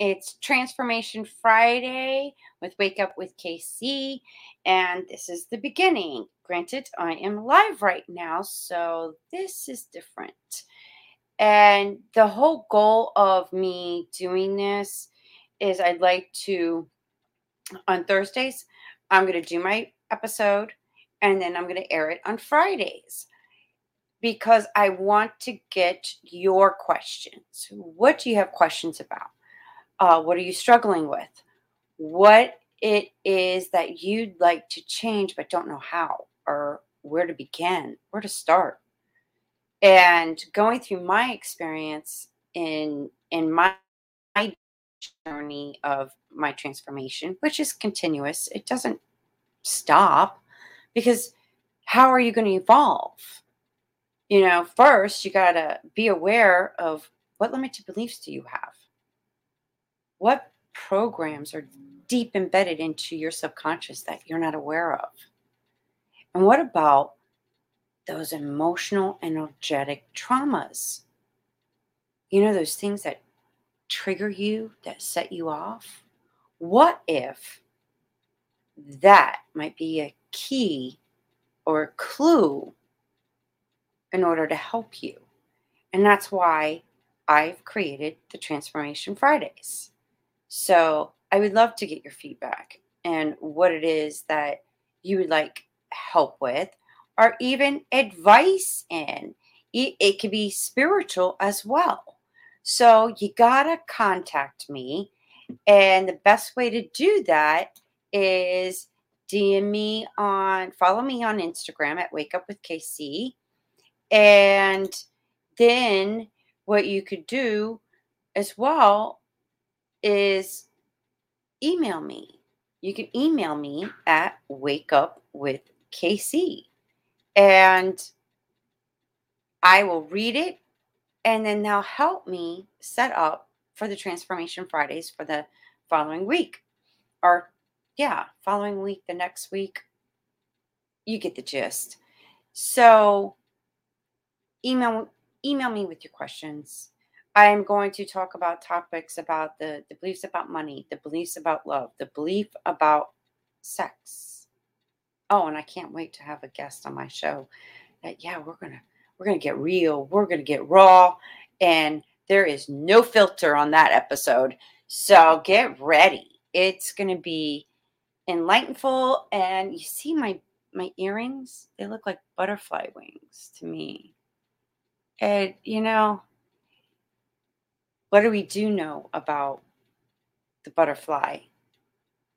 It's Transformation Friday with Wake Up with KC, and this is the beginning. Granted, I am live right now, so this is different. And the whole goal of me doing this is I'd like to, on Thursdays, I'm going to do my episode and then I'm going to air it on Fridays because I want to get your questions. What do you have questions about? Uh, what are you struggling with? What it is that you'd like to change but don't know how or where to begin, where to start. And going through my experience in in my, my journey of my transformation, which is continuous, it doesn't stop because how are you going to evolve? You know, first you got to be aware of what limited beliefs do you have? What programs are deep embedded into your subconscious that you're not aware of? And what about those emotional, energetic traumas? You know, those things that trigger you, that set you off? What if that might be a key or a clue in order to help you? And that's why I've created the Transformation Fridays. So I would love to get your feedback and what it is that you would like help with, or even advice in. It, it could be spiritual as well. So you gotta contact me. And the best way to do that is DM me on, follow me on Instagram at Wake Up with KC. And then what you could do as well is email me. You can email me at Wake Up with KC. And I will read it and then they'll help me set up for the Transformation Fridays for the following week. Or, yeah, following week, the next week. You get the gist. So, email email me with your questions. I'm going to talk about topics about the, the beliefs about money, the beliefs about love, the belief about sex. Oh, and I can't wait to have a guest on my show. That yeah, we're gonna we're gonna get real, we're gonna get raw, and there is no filter on that episode. So get ready. It's gonna be enlightenful, and you see my my earrings? They look like butterfly wings to me. And you know, what do we do know about the butterfly?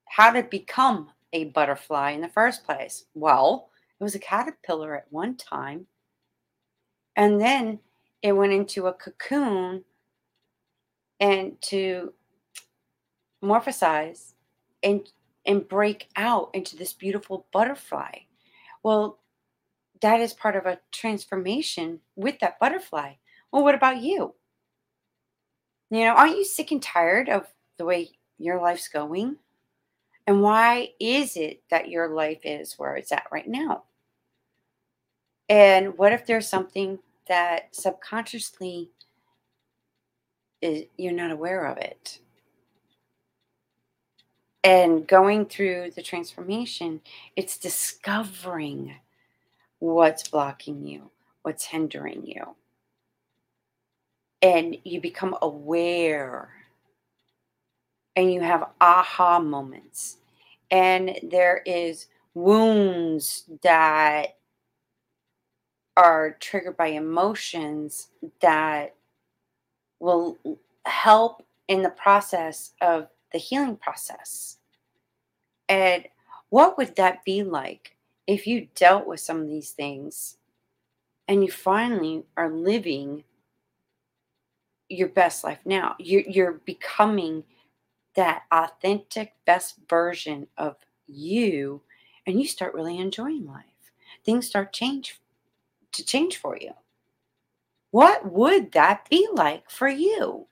How did it become a butterfly in the first place? Well, it was a caterpillar at one time, and then it went into a cocoon and to morphosize and and break out into this beautiful butterfly. Well, that is part of a transformation with that butterfly. Well, what about you? You know, aren't you sick and tired of the way your life's going? And why is it that your life is where it's at right now? And what if there's something that subconsciously is you're not aware of it? And going through the transformation, it's discovering what's blocking you, what's hindering you and you become aware. And you have aha moments. And there is wounds that are triggered by emotions that will help in the process of the healing process. And what would that be like if you dealt with some of these things and you finally are living your best life now. You're, you're becoming that authentic, best version of you, and you start really enjoying life. Things start change to change for you. What would that be like for you?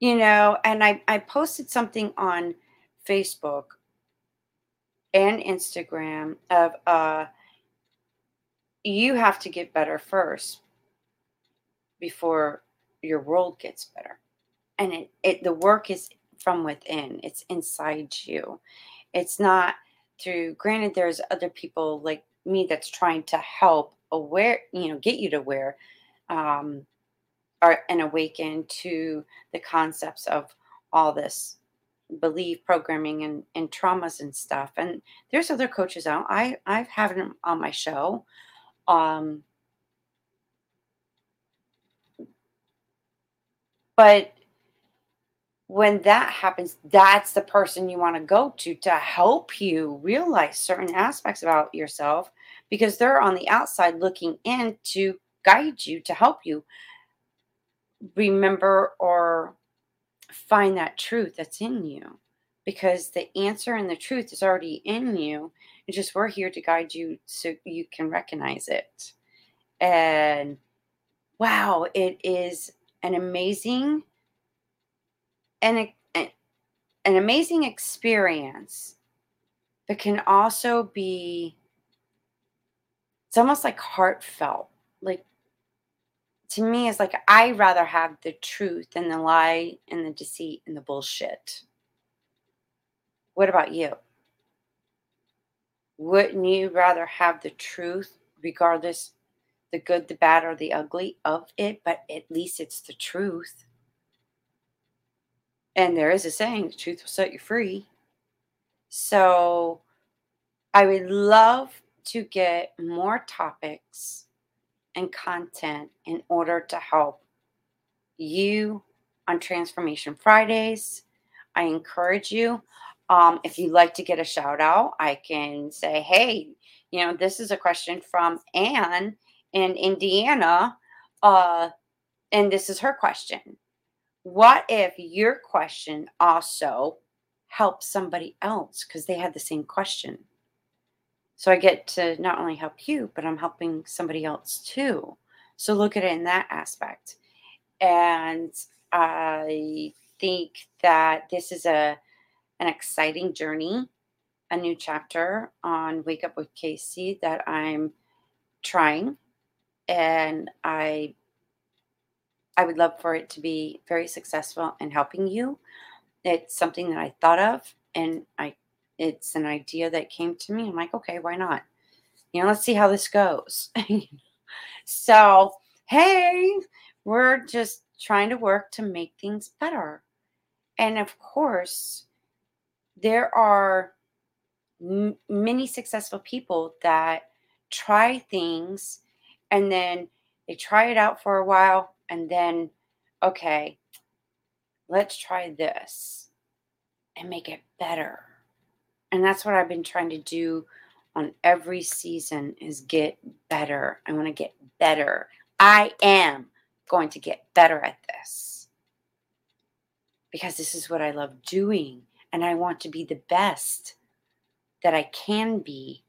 You know, and I, I posted something on Facebook and Instagram of uh you have to get better first before your world gets better. And it, it the work is from within. It's inside you. It's not through granted there's other people like me that's trying to help aware, you know, get you to where um are and awaken to the concepts of all this belief programming and, and traumas and stuff. And there's other coaches out. I I've had them on my show. Um, but when that happens, that's the person you want to go to to help you realize certain aspects about yourself because they're on the outside looking in to guide you to help you remember or find that truth that's in you because the answer and the truth is already in you. It's just we're here to guide you so you can recognize it. And wow, it is an amazing an, an amazing experience, but can also be it's almost like heartfelt. Like to me it's like I rather have the truth than the lie and the deceit and the bullshit. What about you? Wouldn't you rather have the truth, regardless the good, the bad, or the ugly of it, but at least it's the truth? And there is a saying, the truth will set you free. So I would love to get more topics and content in order to help you on Transformation Fridays. I encourage you. Um, if you'd like to get a shout out, I can say, hey, you know, this is a question from Anne in Indiana. Uh, and this is her question. What if your question also helps somebody else because they had the same question? So I get to not only help you, but I'm helping somebody else too. So look at it in that aspect. And I think that this is a an exciting journey, a new chapter on Wake Up with KC that I'm trying. And I I would love for it to be very successful in helping you. It's something that I thought of and I it's an idea that came to me. I'm like, okay, why not? You know, let's see how this goes. so, hey, we're just trying to work to make things better. And of course, there are m- many successful people that try things and then they try it out for a while and then, okay, let's try this and make it better and that's what I've been trying to do on every season is get better. I want to get better. I am going to get better at this because this is what I love doing and I want to be the best that I can be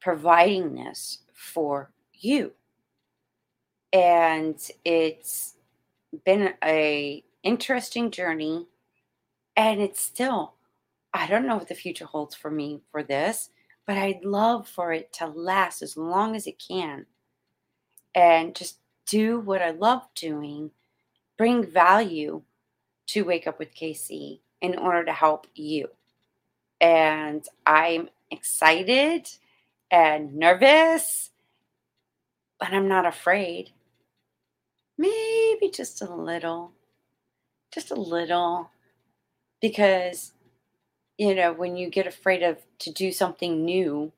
providing this for you. And it's been a interesting journey and it's still I don't know what the future holds for me for this, but I'd love for it to last as long as it can and just do what I love doing, bring value to Wake Up with KC in order to help you. And I'm excited and nervous, but I'm not afraid. Maybe just a little, just a little, because you know, when you get afraid of to do something new,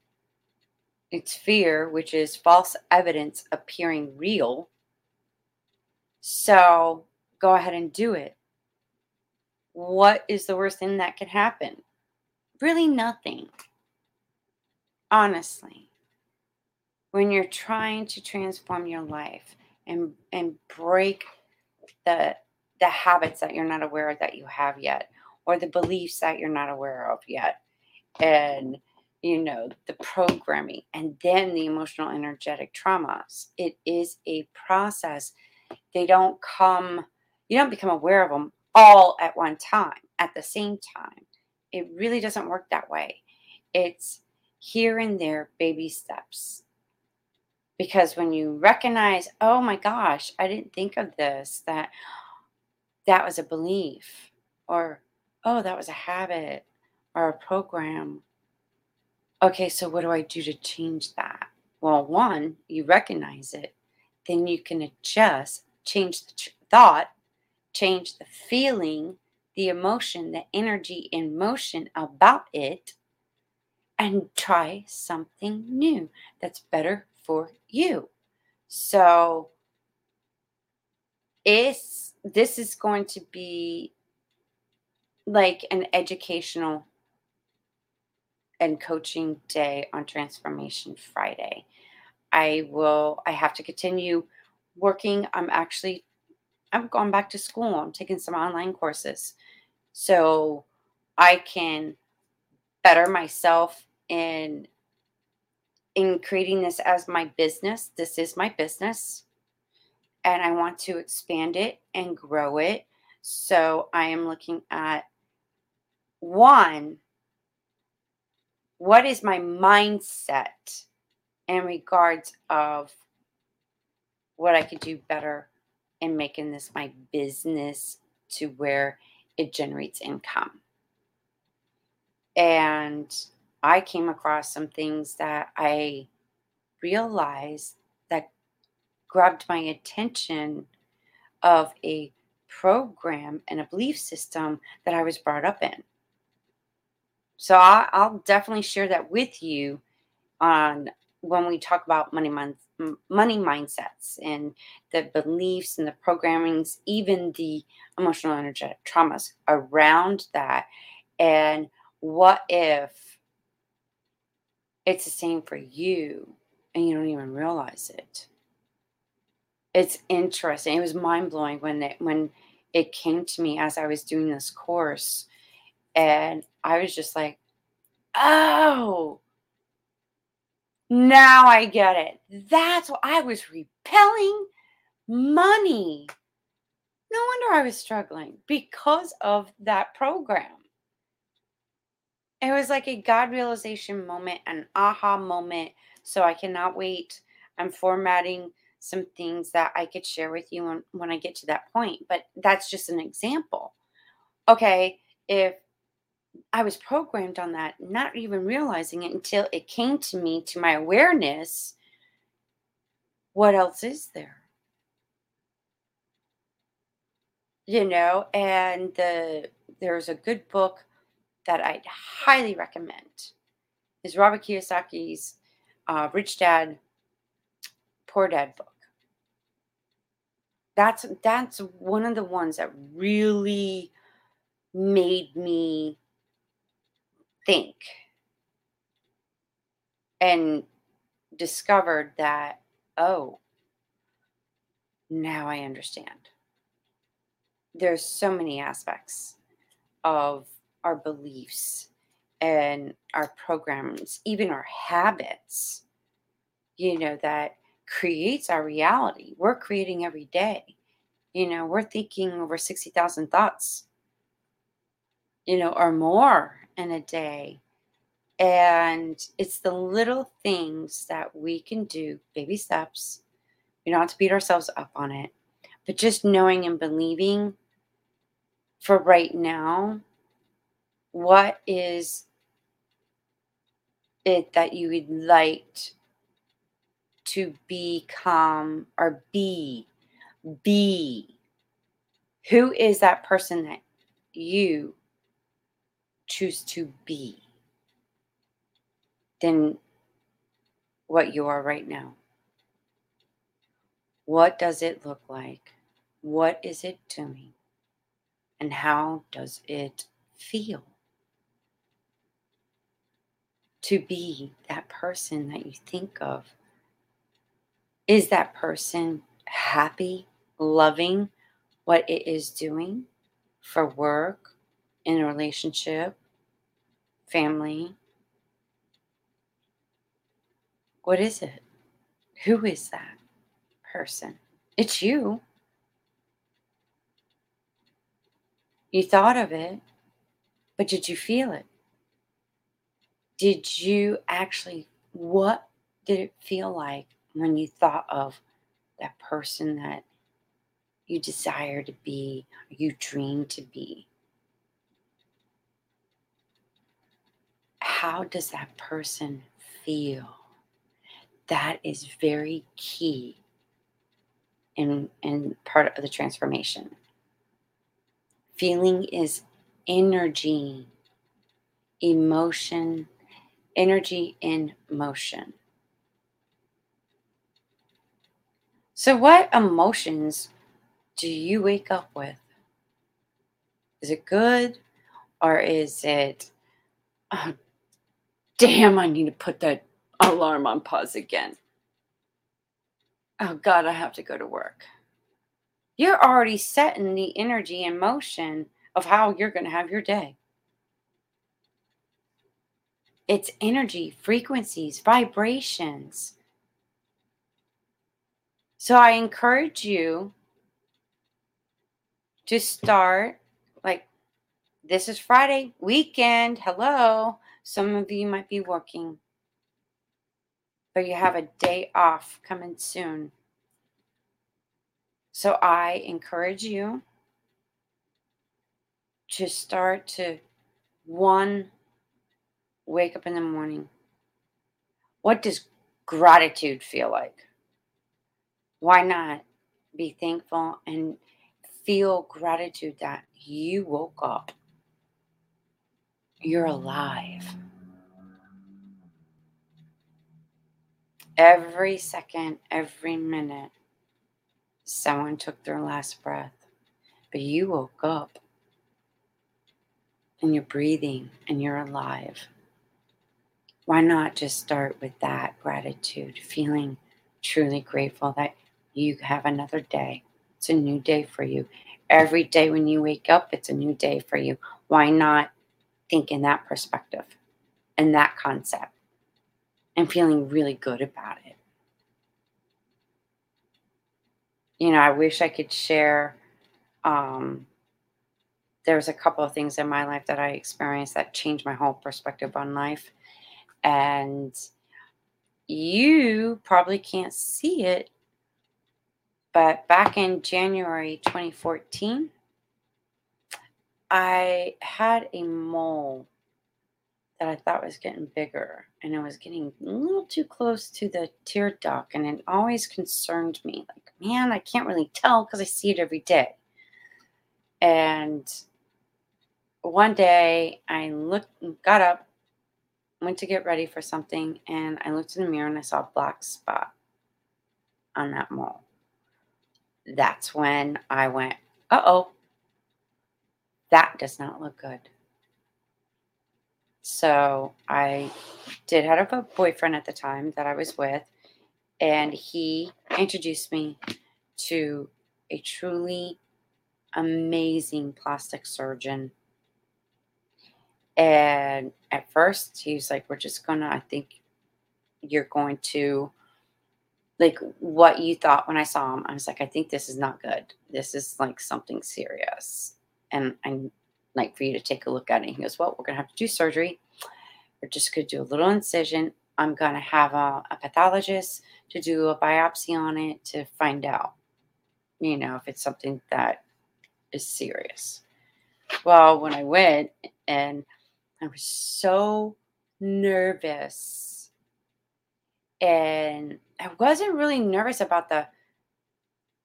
it's fear, which is false evidence appearing real. So go ahead and do it. What is the worst thing that could happen? Really, nothing. Honestly, when you're trying to transform your life and and break the the habits that you're not aware that you have yet or the beliefs that you're not aware of yet and you know the programming and then the emotional energetic traumas it is a process. They don't come you don't become aware of them all at one time at the same time. It really doesn't work that way. It's here and there baby steps Because when you recognize, oh my gosh, I didn't think of this, that that was a belief, or oh, that was a habit or a program. Okay, so what do I do to change that? Well, one, you recognize it, then you can adjust, change the thought, change the feeling, the emotion, the energy in motion about it, and try something new that's better for you. So it's this is going to be like an educational and coaching day on Transformation Friday. I will I have to continue working. I'm actually i'm going back to school. I'm taking some online courses. So I can better myself in in creating this as my business. This is my business. And I want to expand it and grow it. So I am looking at one, what is my mindset in regards of what I could do better in making this my business to where it generates income. And I came across some things that I realized that grabbed my attention of a program and a belief system that I was brought up in. So I'll definitely share that with you on when we talk about money money mindsets and the beliefs and the programmings, even the emotional energetic traumas around that. And what if it's the same for you and you don't even realize it? It's interesting. It was mind blowing when it when it came to me as I was doing this course. And I was just like, oh, now I get it. That's why I was repelling money. No wonder I was struggling because of that program. It was like a God realization moment, an aha moment. So I cannot wait. I'm formatting some things that I could share with you when, when I get to that point. But that's just an example. Okay, if I was programmed on that, not even realizing it until it came to me, to my awareness. What else is there? You know, and the there's a good book that I'd highly recommend. Is Robert Kiyosaki's uh, Rich Dad, Poor Dad book. That's that's one of the ones that really made me think and discovered that, oh, now I understand. There's so many aspects of our beliefs and our programs, even our habits, you know, that creates our reality. We're creating every day. You know, we're thinking over 60,000 thoughts, you know, or more in a day. And it's the little things that we can do, baby steps. We don't have to beat ourselves up on it, but just knowing and believing for right now what is it that you would like to become or be be who is that person that you choose to be than what you are right now. What does it look like? What is it doing? And how does it feel? To be that person that you think of. Is that person happy, loving what it is doing for work, in a relationship, family. What is it? Who is that person? It's you. You thought of it, but did you feel it? Did you actually, what did it feel like when you thought of that person that you desire to be, you dream to be? How does that person feel? That is very key in, in part of the transformation. Feeling is energy, emotion, energy in motion. So, what emotions do you wake up with? Is it good or is it, oh, damn, I need to put that alarm on pause again? Oh, God, I have to go to work. You're already setting the energy in motion of how you're going to have your day. It's energy, frequencies, vibrations. So I encourage you to start like this is Friday weekend. Hello. Some of you might be working, but you have a day off coming soon. So I encourage you to start to one wake up in the morning. What does gratitude feel like? Why not be thankful and feel gratitude that you woke up? You're alive. Every second, every minute, someone took their last breath, but you woke up and you're breathing and you're alive why not just start with that gratitude, feeling truly grateful that you have another day? It's a new day for you. Every day when you wake up, it's a new day for you. Why not think in that perspective and that concept and feeling really good about it? You know, I wish I could share. Um, there was a couple of things in my life that I experienced that changed my whole perspective on life and you probably can't see it, but back in January 2014, I had a mole that I thought was getting bigger and it was getting a little too close to the tear duct and it always concerned me like man I can't really tell because I see it every day. And one day I looked got up went to get ready for something and I looked in the mirror and I saw a black spot on that mole. That's when I went, uh oh, that does not look good. So I did have a boyfriend at the time that I was with, and he introduced me to a truly amazing plastic surgeon and at first, he was like, We're just gonna, I think you're going to, like, what you thought when I saw him. I was like, I think this is not good. This is like something serious. And I'm like, for you to take a look at it. he goes, Well, we're gonna have to do surgery. We're just gonna do a little incision. I'm gonna have a, a pathologist to do a biopsy on it to find out, you know, if it's something that is serious. Well, when I went and I was so nervous. And I wasn't really nervous about the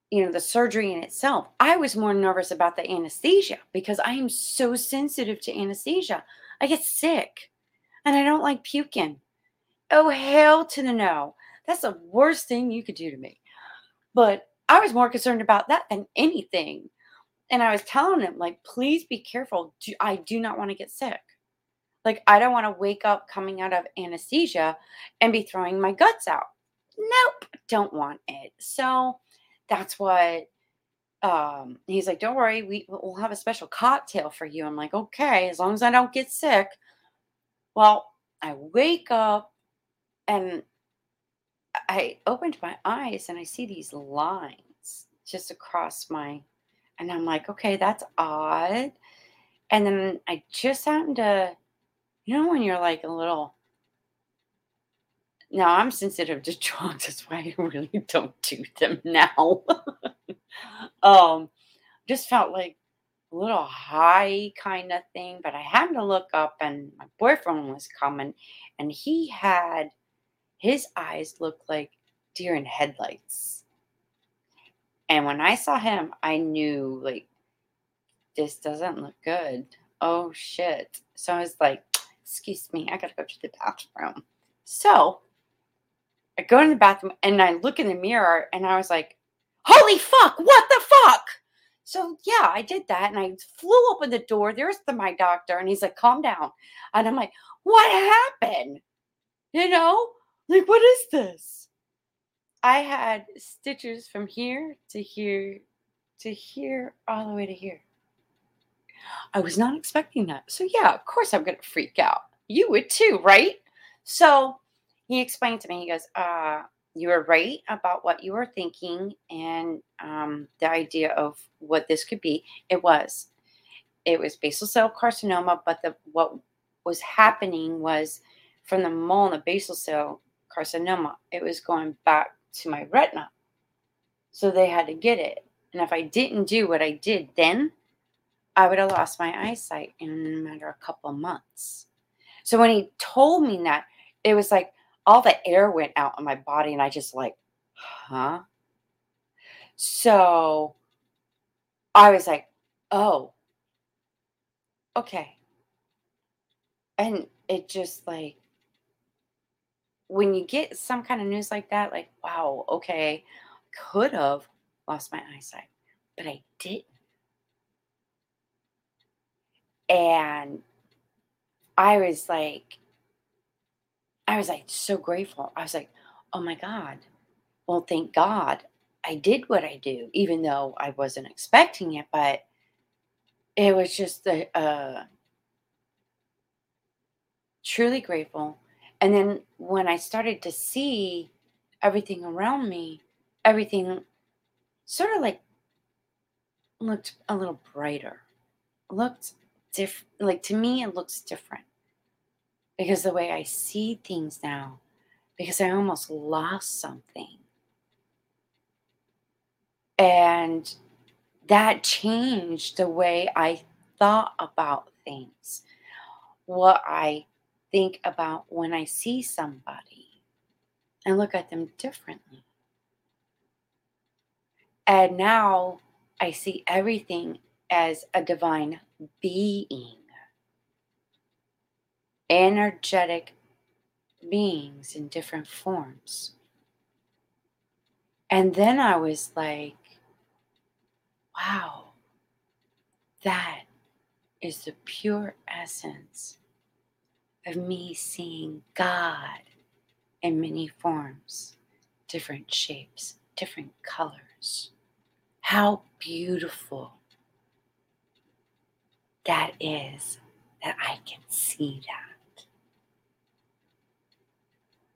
you know the surgery in itself. I was more nervous about the anesthesia because I am so sensitive to anesthesia. I get sick and I don't like puking. Oh hell to the no. That's the worst thing you could do to me. But I was more concerned about that than anything. And I was telling him, like, please be careful. I do not want to get sick. Like, I don't want to wake up coming out of anesthesia and be throwing my guts out. Nope, don't want it. So that's what um he's like, don't worry, we, we'll have a special cocktail for you. I'm like, okay, as long as I don't get sick. Well, I wake up and I opened my eyes and I see these lines just across my, and I'm like, okay, that's odd. And then I just happened to you know when you're like a little now I'm sensitive to drugs. That's why I really don't do them now. um, just felt like a little high kind of thing, but I had to look up and my boyfriend was coming and he had his eyes looked like deer in headlights. And when I saw him, I knew like this doesn't look good. Oh shit. So I was like, excuse me, I gotta go to the bathroom. So I go in the bathroom and I look in the mirror and I was like, holy fuck, what the fuck? So yeah, I did that and I flew open the door. There's the my doctor, and he's like, calm down. And I'm like, what happened? You know, like what is this? I had stitches from here to here to here all the way to here. I was not expecting that. So yeah, of course I'm gonna freak out. You would too, right? So he explained to me, he goes, uh, you were right about what you were thinking and um, the idea of what this could be. It was. It was basal cell carcinoma, but the what was happening was from the mole in the basal cell carcinoma, it was going back to my retina. So they had to get it. And if I didn't do what I did then, I would have lost my eyesight in a matter of a couple months. So when he told me that, it was like, all the air went out of my body and I just like, huh? So I was like, oh, okay. And it just like, when you get some kind of news like that, like, wow, okay, could have lost my eyesight, but I didn't. And I was like, I was like so grateful. I was like, oh my God. Well, thank God I did what I do, even though I wasn't expecting it, but it was just a, uh, truly grateful. And then when I started to see everything around me, everything sort of like looked a little brighter, looked different. Like to me, it looks different because the way I see things now, because I almost lost something. And that changed the way I thought about things, what I think about when I see somebody and look at them differently. And now I see everything as a divine being energetic beings in different forms. And then I was like, wow, that is the pure essence of me seeing God in many forms, different shapes, different colors. How beautiful that is that I can see that.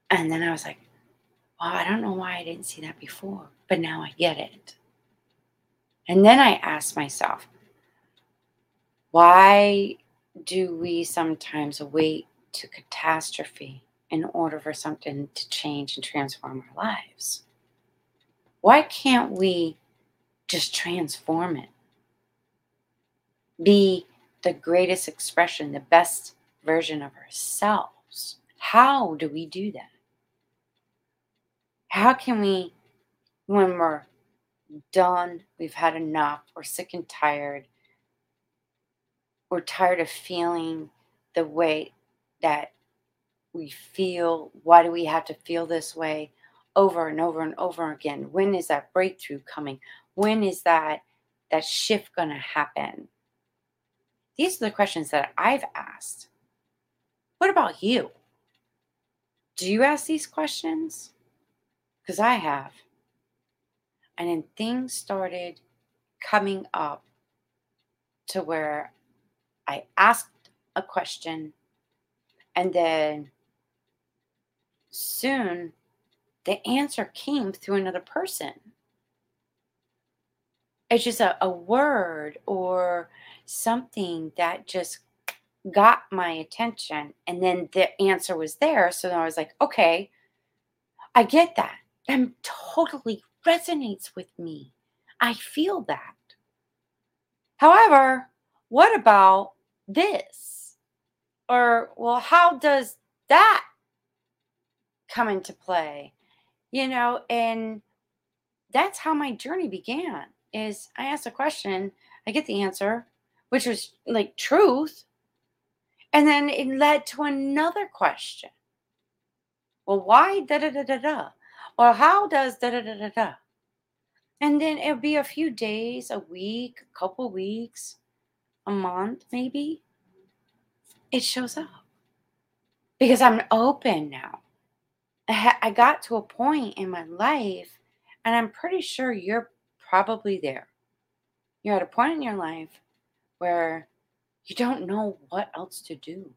And then I was like, well, I don't know why I didn't see that before, but now I get it. And then I asked myself, why do we sometimes wait to catastrophe in order for something to change and transform our lives? Why can't we just transform it? Be the greatest expression, the best version of ourselves. How do we do that? How can we, when we're done, we've had enough, we're sick and tired, we're tired of feeling the way that we feel, why do we have to feel this way over and over and over again? When is that breakthrough coming? When is that that shift going to happen? These are the questions that I've asked. What about you? Do you ask these questions? because I have. And then things started coming up to where I asked a question and then soon the answer came through another person. It's just a, a word or something that just got my attention. And then the answer was there. So then I was like, okay, I get that. That totally resonates with me. I feel that. However, what about this? Or, well, how does that come into play? You know, and that's how my journey began is I asked a question, I get the answer, which was like truth. And then it led to another question. Well, why da da da da da? Or how does da da da da da? And then it'll be a few days, a week, a couple weeks, a month maybe. It shows up because I'm open now. I, ha- I got to a point in my life, and I'm pretty sure you're probably there. You're at a point in your life where you don't know what else to do.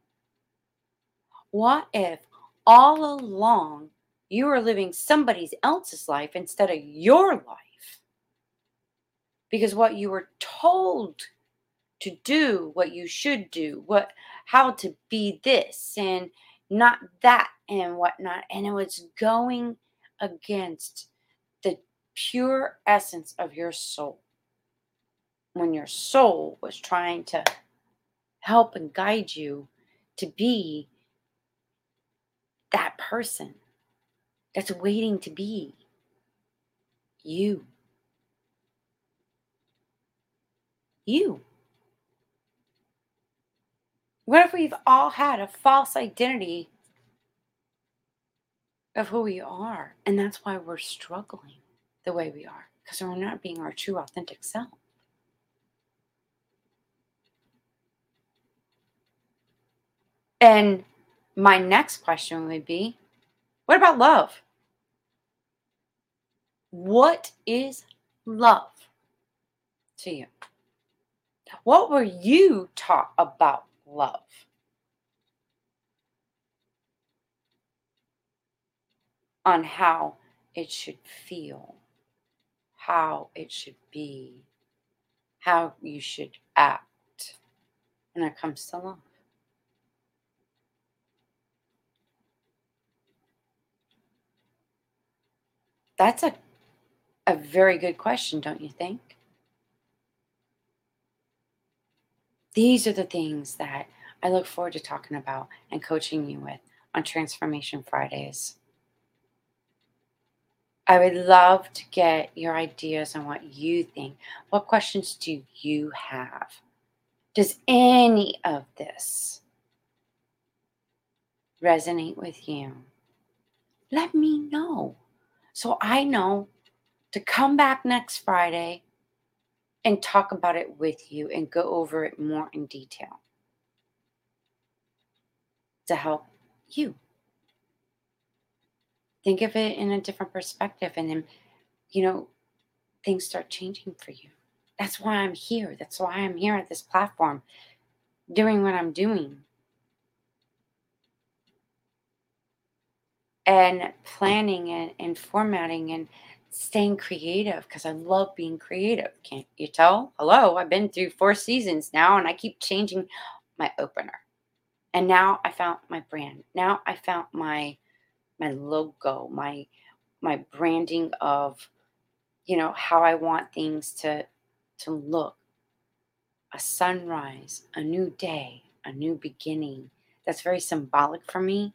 What if all along you were living somebody else's life instead of your life? Because what you were told to do, what you should do, what how to be this and not that and whatnot. And it was going against the pure essence of your soul. When your soul was trying to help and guide you to be that person that's waiting to be you. You. What if we've all had a false identity of who we are? And that's why we're struggling the way we are, because we're not being our true, authentic self. And my next question would be what about love? What is love to you? What were you taught about love? On how it should feel, how it should be, how you should act when it comes to love. That's a, a very good question, don't you think? These are the things that I look forward to talking about and coaching you with on Transformation Fridays. I would love to get your ideas on what you think. What questions do you have? Does any of this resonate with you? Let me know. So I know to come back next Friday and talk about it with you and go over it more in detail to help you. Think of it in a different perspective, and then, you know, things start changing for you. That's why I'm here. That's why I'm here at this platform doing what I'm doing. And planning and, and formatting and staying creative because I love being creative. Can't you tell? Hello, I've been through four seasons now and I keep changing my opener. And now I found my brand. Now I found my my logo, my my branding of you know how I want things to to look. A sunrise, a new day, a new beginning. That's very symbolic for me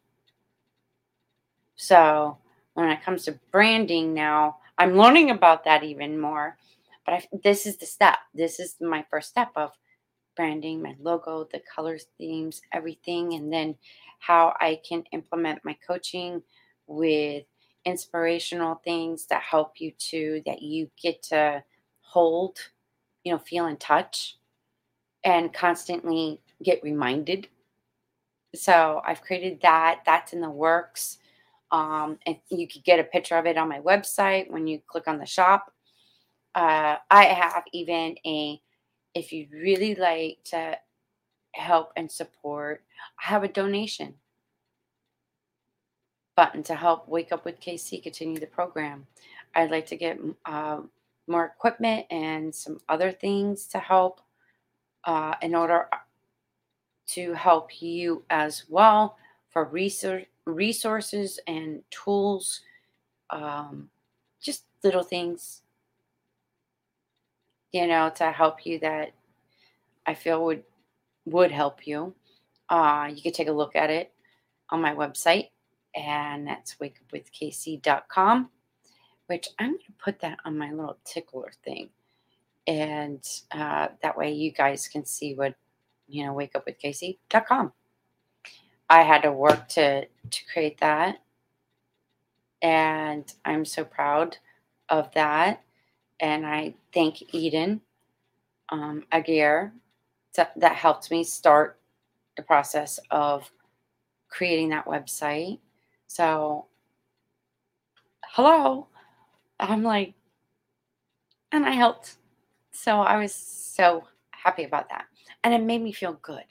so when it comes to branding now, I'm learning about that even more. But I, this is the step. This is my first step of branding, my logo, the colors, themes, everything, and then how I can implement my coaching with inspirational things that help you to that you get to hold, you know, feel in touch and constantly get reminded. So I've created that. That's in the works. Um, and you could get a picture of it on my website when you click on the shop. Uh, I have even a, if you really like to help and support, I have a donation button to help Wake Up with KC continue the program. I'd like to get uh, more equipment and some other things to help uh, in order to help you as well for research resources and tools um, just little things, you know, to help you that I feel would would help you. Uh, you could take a look at it on my website, and that's wakeupwithkc.com, which I'm going to put that on my little tickler thing. And uh, that way you guys can see what, you know, wakeupwithkc.com. I had to work to, to create that. And I'm so proud of that. And I thank Eden um, Aguirre that, that helped me start the process of creating that website. So, hello. I'm like, and I helped. So I was so happy about that. And it made me feel good.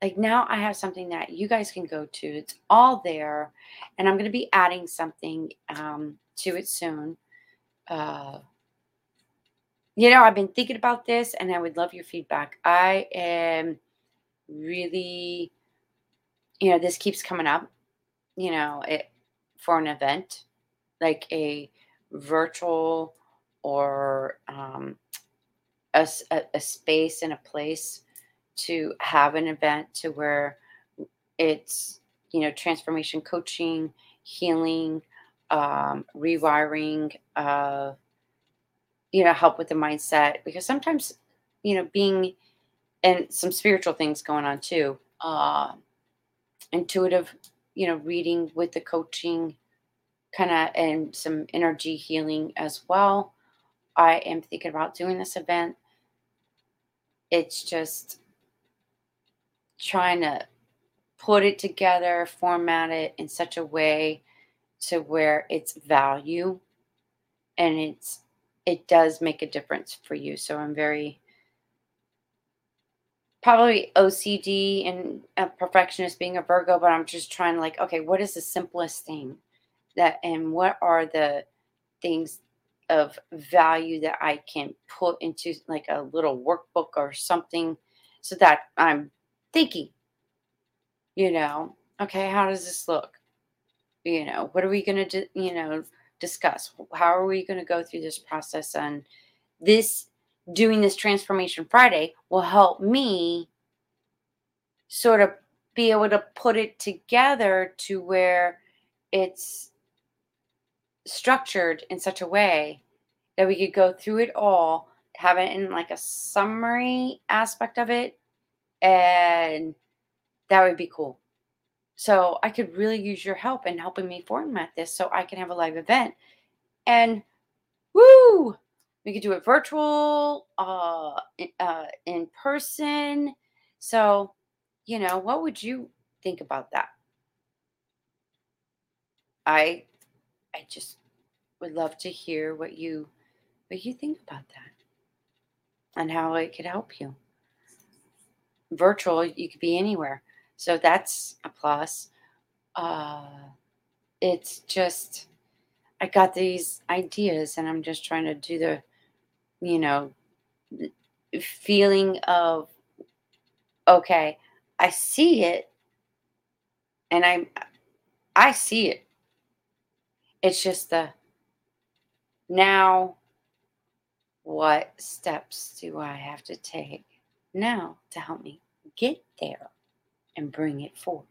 Like now I have something that you guys can go to. It's all there. And I'm going to be adding something um, to it soon. Uh, you know, I've been thinking about this and I would love your feedback. I am really, you know, this keeps coming up, you know, it, for an event like a virtual or um, a, a space and a place to have an event to where it's, you know, transformation coaching, healing, um, rewiring, uh, you know, help with the mindset because sometimes, you know, being and some spiritual things going on too. Uh, intuitive, you know, reading with the coaching kind of and some energy healing as well. I am thinking about doing this event. It's just trying to put it together, format it in such a way to where it's value and it's it does make a difference for you. So I'm very probably OCD and a perfectionist being a Virgo, but I'm just trying to like, okay, what is the simplest thing that and what are the things of value that I can put into like a little workbook or something so that I'm thinking, you know, okay, how does this look? You know, what are we going to you know, discuss how are we going to go through this process and this doing this transformation friday will help me sort of be able to put it together to where it's structured in such a way that we could go through it all have it in like a summary aspect of it and that would be cool so I could really use your help in helping me format this so I can have a live event. And woo, we could do it virtual, uh, uh, in person. So, you know, what would you think about that? I, I just would love to hear what you, what you think about that, and how it could help you. Virtual, you could be anywhere. So that's a plus. Uh, it's just, I got these ideas and I'm just trying to do the, you know, feeling of, okay, I see it and I, I see it. It's just the, now what steps do I have to take now to help me get there? and bring it forth.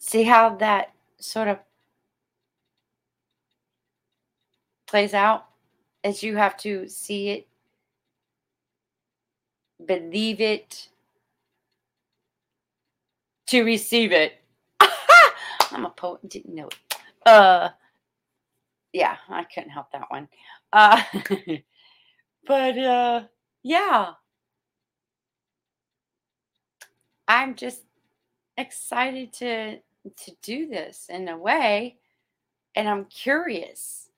See how that sort of plays out as you have to see it, believe it, to receive it. I'm a poet, didn't know it. Uh, yeah, I couldn't help that one. Uh, but uh, yeah. I'm just excited to to do this in a way and I'm curious.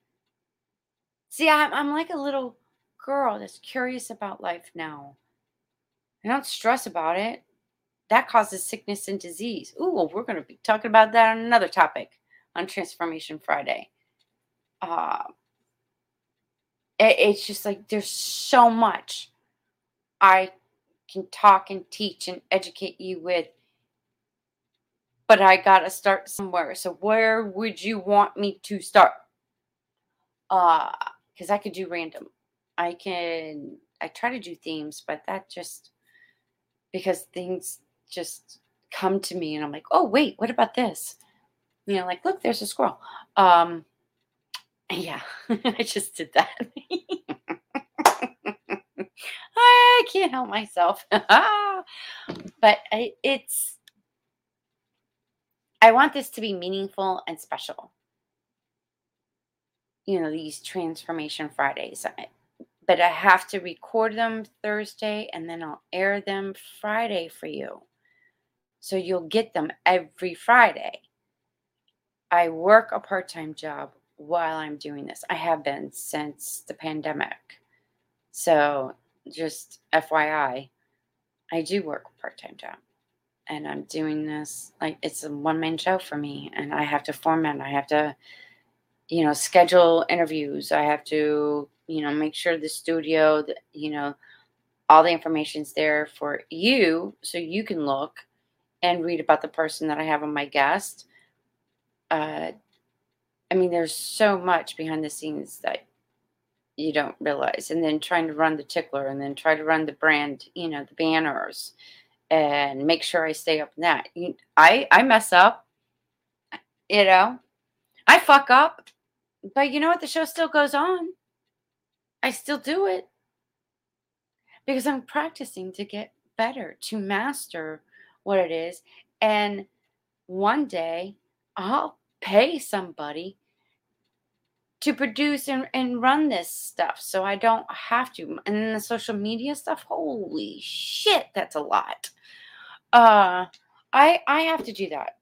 See, I'm, I'm like a little girl that's curious about life now. I don't stress about it. That causes sickness and disease. Ooh, well, we're going to be talking about that on another topic on Transformation Friday. Uh, it, it's just like there's so much I can talk and teach and educate you with but I got to start somewhere. So where would you want me to start? Uh, cuz I could do random. I can I try to do themes, but that just because things just come to me and I'm like, "Oh, wait, what about this?" You know, like, "Look, there's a squirrel." Um yeah, I just did that. I can't help myself. but I, it's, I want this to be meaningful and special. You know, these Transformation Fridays. But I have to record them Thursday and then I'll air them Friday for you. So you'll get them every Friday. I work a part time job while I'm doing this. I have been since the pandemic. So, just FYI, I do work part time job. And I'm doing this like it's a one man show for me. And I have to format, I have to, you know, schedule interviews. I have to, you know, make sure the studio, that, you know, all the information's there for you so you can look and read about the person that I have on my guest. Uh, I mean, there's so much behind the scenes that you don't realize. And then trying to run the tickler and then try to run the brand, you know, the banners and make sure I stay up in that. You, I, I mess up, you know, I fuck up, but you know what? The show still goes on. I still do it because I'm practicing to get better, to master what it is. And one day I'll pay somebody to produce and, and run this stuff so I don't have to. And then the social media stuff, holy shit, that's a lot. Uh I I have to do that.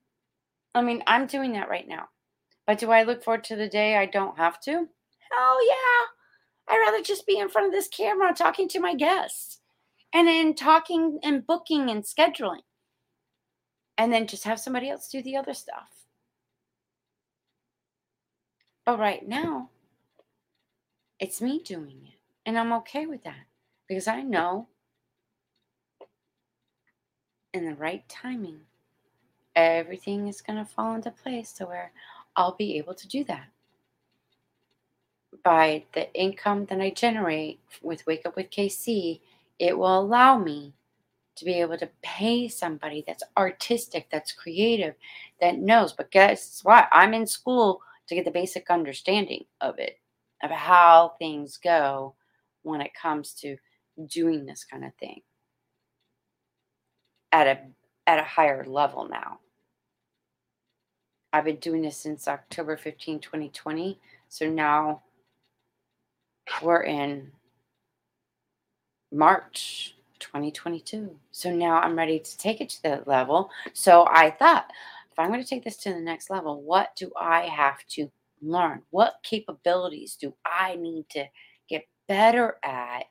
I mean, I'm doing that right now. But do I look forward to the day I don't have to? Hell yeah. I'd rather just be in front of this camera talking to my guests and then talking and booking and scheduling. And then just have somebody else do the other stuff. But right now, it's me doing it. And I'm okay with that because I know in the right timing, everything is going to fall into place to where I'll be able to do that. By the income that I generate with Wake Up with KC, it will allow me to be able to pay somebody that's artistic, that's creative, that knows. But guess what? I'm in school to get the basic understanding of it, of how things go when it comes to doing this kind of thing at a at a higher level now. I've been doing this since October 15, 2020. So now we're in March 2022. So now I'm ready to take it to that level. So I thought, if I'm going to take this to the next level, what do I have to learn? What capabilities do I need to get better at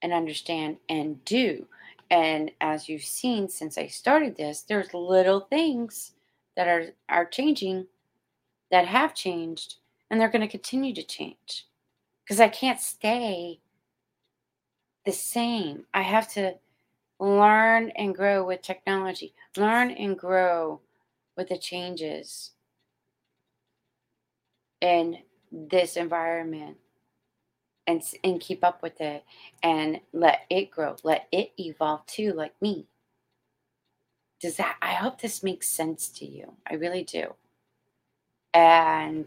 and understand and do? And as you've seen since I started this, there's little things that are, are changing, that have changed, and they're going to continue to change because I can't stay the same. I have to learn and grow with technology, learn and grow with the changes in this environment and and keep up with it and let it grow. Let it evolve too like me. Does that i hope this makes sense to you. I really do. And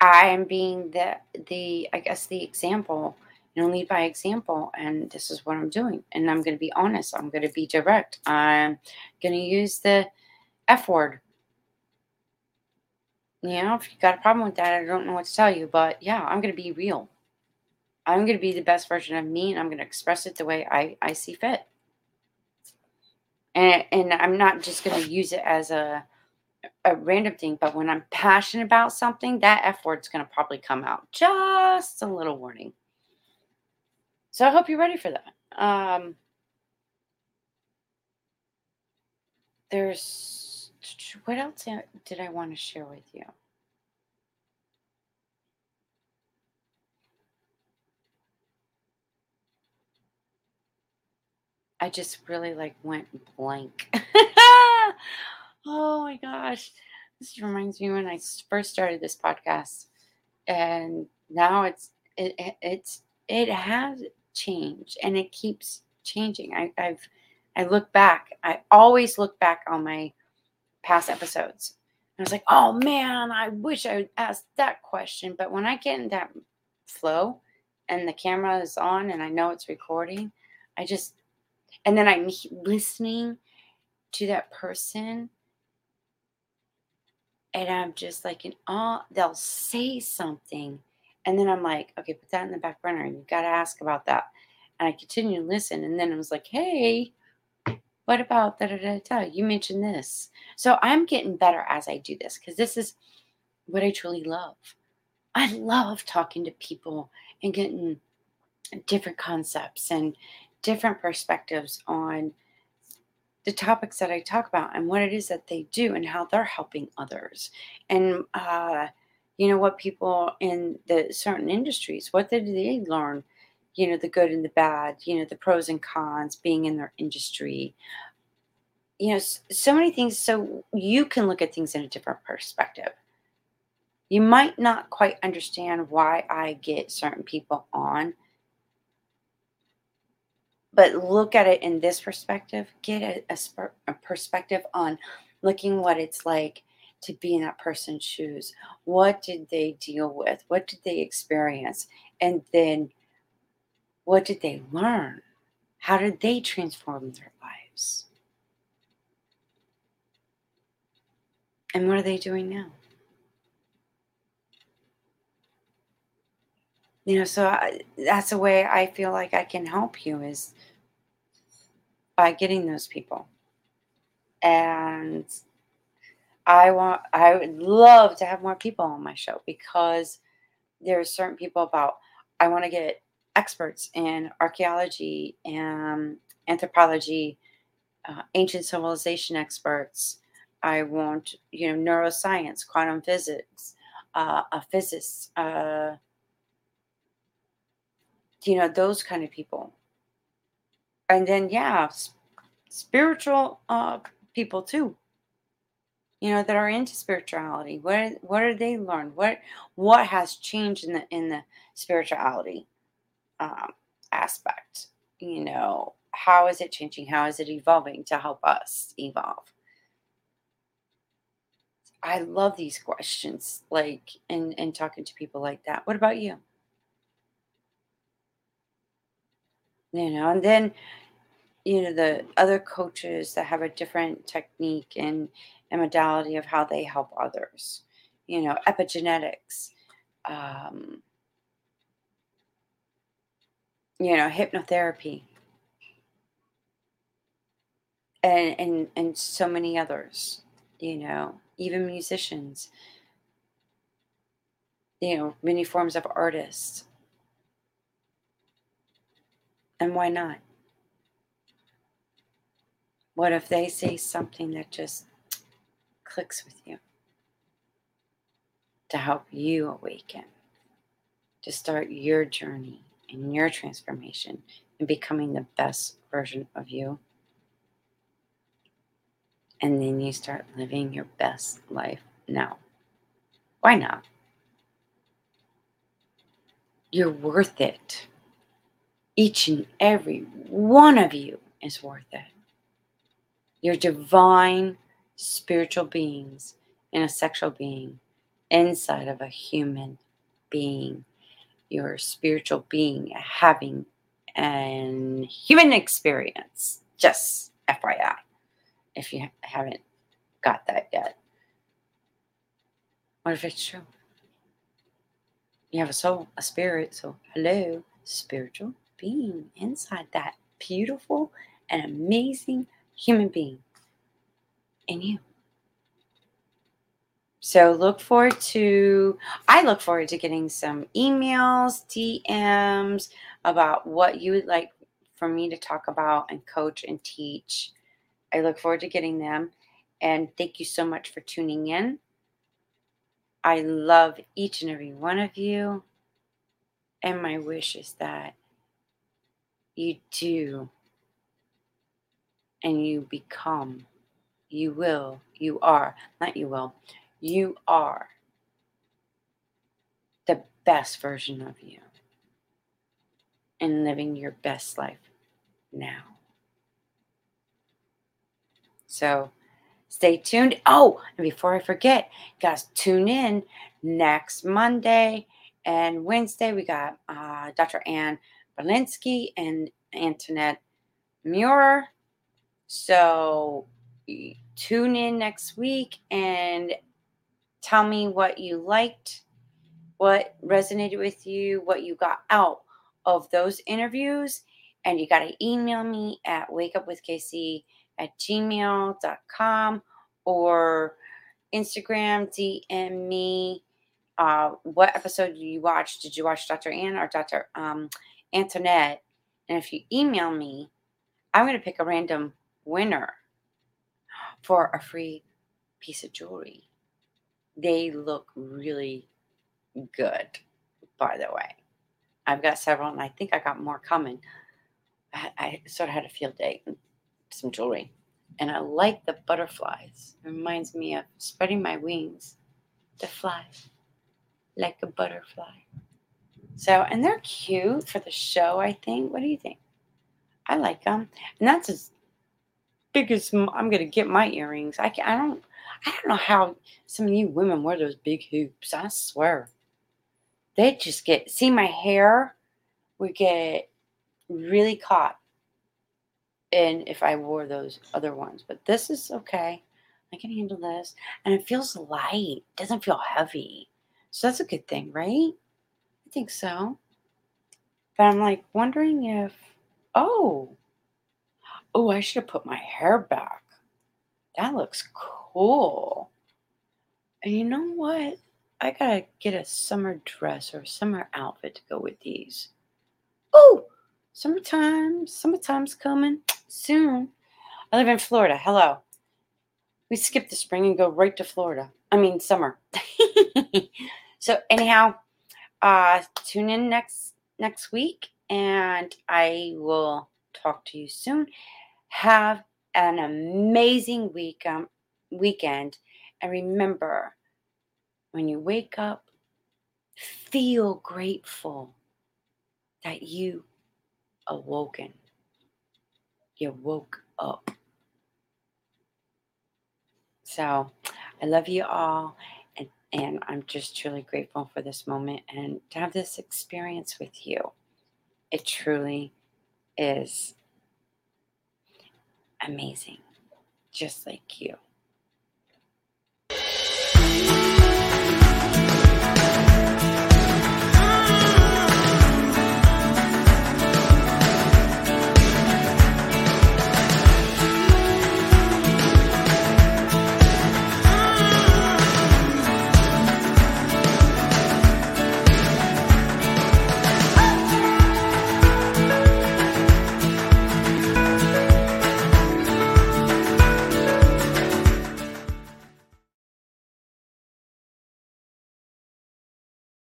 I am being the the I guess the example, you know, lead by example, and this is what I'm doing. And I'm going to be honest. I'm going to be direct. I'm going to use the F word. You know, if you got a problem with that, I don't know what to tell you, but yeah, I'm going to be real. I'm going to be the best version of me, and I'm going to express it the way I I see fit. And and I'm not just going to use it as a a random thing, but when I'm passionate about something, that F word's going to probably come out. Just a little warning. So I hope you're ready for that. Um, there's what else did I want to share with you? I just really like went blank. oh my gosh. This reminds me when I first started this podcast and now it's it, it's it has changed and it keeps changing. I, I've I look back. I always look back on my past episodes. I was like, oh man, I wish I would ask that question. But when I get in that flow and the camera is on and I know it's recording, I just and then I'm listening to that person and I'm just like in awe. They'll say something, and then I'm like, okay, put that in the back burner. You've got to ask about that. And I continue to listen, and then I was like, hey, what about da da da da? You mentioned this, so I'm getting better as I do this because this is what I truly love. I love talking to people and getting different concepts and different perspectives on the topics that I talk about and what it is that they do and how they're helping others. And, uh, you know, what people in the certain industries, what did they learn? You know, the good and the bad, you know, the pros and cons being in their industry. You know, so many things. So you can look at things in a different perspective. You might not quite understand why I get certain people on but look at it in this perspective get a, a, a, perspective on looking what it's like to be in that person's shoes. What did they deal with? What did they experience? And then what did they learn? How did they transform their lives? And what are they doing now you know so I, that's a way i feel like i can help you is by getting those people. And i want i would love to have more people on my show because there are certain people about i want to get experts in archaeology and anthropology uh, ancient civilization experts. I want you know neuroscience quantum physics uh, a physicist uh, you know those kind of people. And then yeah spiritual uh, people too. You know that are into spirituality. What what are they learned what what has changed in the in the spirituality um, aspect? You know how is it changing? How is it evolving to help us evolve? I love these questions like and and talking to people like that. What about you you know and then you know the other coaches that have a different technique and, and modality of how they help others you know epigenetics um, you know hypnotherapy. And and and so many others you know even musicians. You know many forms of artists and why not? What if they say something that just clicks with you to help you awaken, to start your journey and your transformation and becoming the best version of you? And then you start living your best life now. Why not? You're worth it. Each and every one of you is worth it. You're divine spiritual beings in a sexual being inside of a human being. You're a spiritual being having an human experience. Just FYI, if you haven't got that yet. What if it's true? You have a soul, a spirit, so hello, spiritual being inside that beautiful and amazing human being in you. So look forward to, I look forward to getting some emails, DMs about what you would like for me to talk about and coach and teach. I look forward to getting them. And thank you so much for tuning in. I love each and every one of you. And my wish is that you do and you become, you will, you are, not you will, you are the best version of you and living your best life now. So stay tuned. Oh, and before I forget, guys, tune in next Monday and Wednesday. We got uh, Dr. Ann Belinsky and Antoinette Muir. So tune in next week and tell me what you liked, what resonated with you, what you got out of those interviews. And you got to email me at wakeupwithkc at gmail.com or Instagram, DM me. Uh, what episode did you watch? Did you watch Dr. Ann or Dr. Um, Antoinette? And if you email me, I'm going to pick a random winner for a free piece of jewelry. They look really good, by the way. I've got several, and I think I got more coming. I, I sort of had a field day, some jewelry, and I like the butterflies. It reminds me of spreading my wings to fly like a butterfly. So, and they're cute for the show, I think. What do you think? I like them. And that's as big as I'm going to get my earrings. I, can, I don't I don't know how some of you women wear those big hoops. I swear. They just get, see, my hair would get really caught and if I wore those other ones. But this is okay. I can handle this. And it feels light. It doesn't feel heavy. So that's a good thing, right? I think so. But I'm like wondering if, oh, oh, I should have put my hair back. That looks cool. And you know what? I gotta get a summer dress or summer outfit to go with these. Oh, summertime, summertime's coming soon. I live in Florida. Hello. We skip the spring and go right to Florida. I mean, summer. so anyhow, uh, tune in next next week, and I will talk to you soon. Have an amazing week um, weekend, and remember, when you wake up, feel grateful that you awoken. You woke up. So I love you all. And, I'm just truly grateful for this moment and to have this experience with you. It truly is amazing, just like you.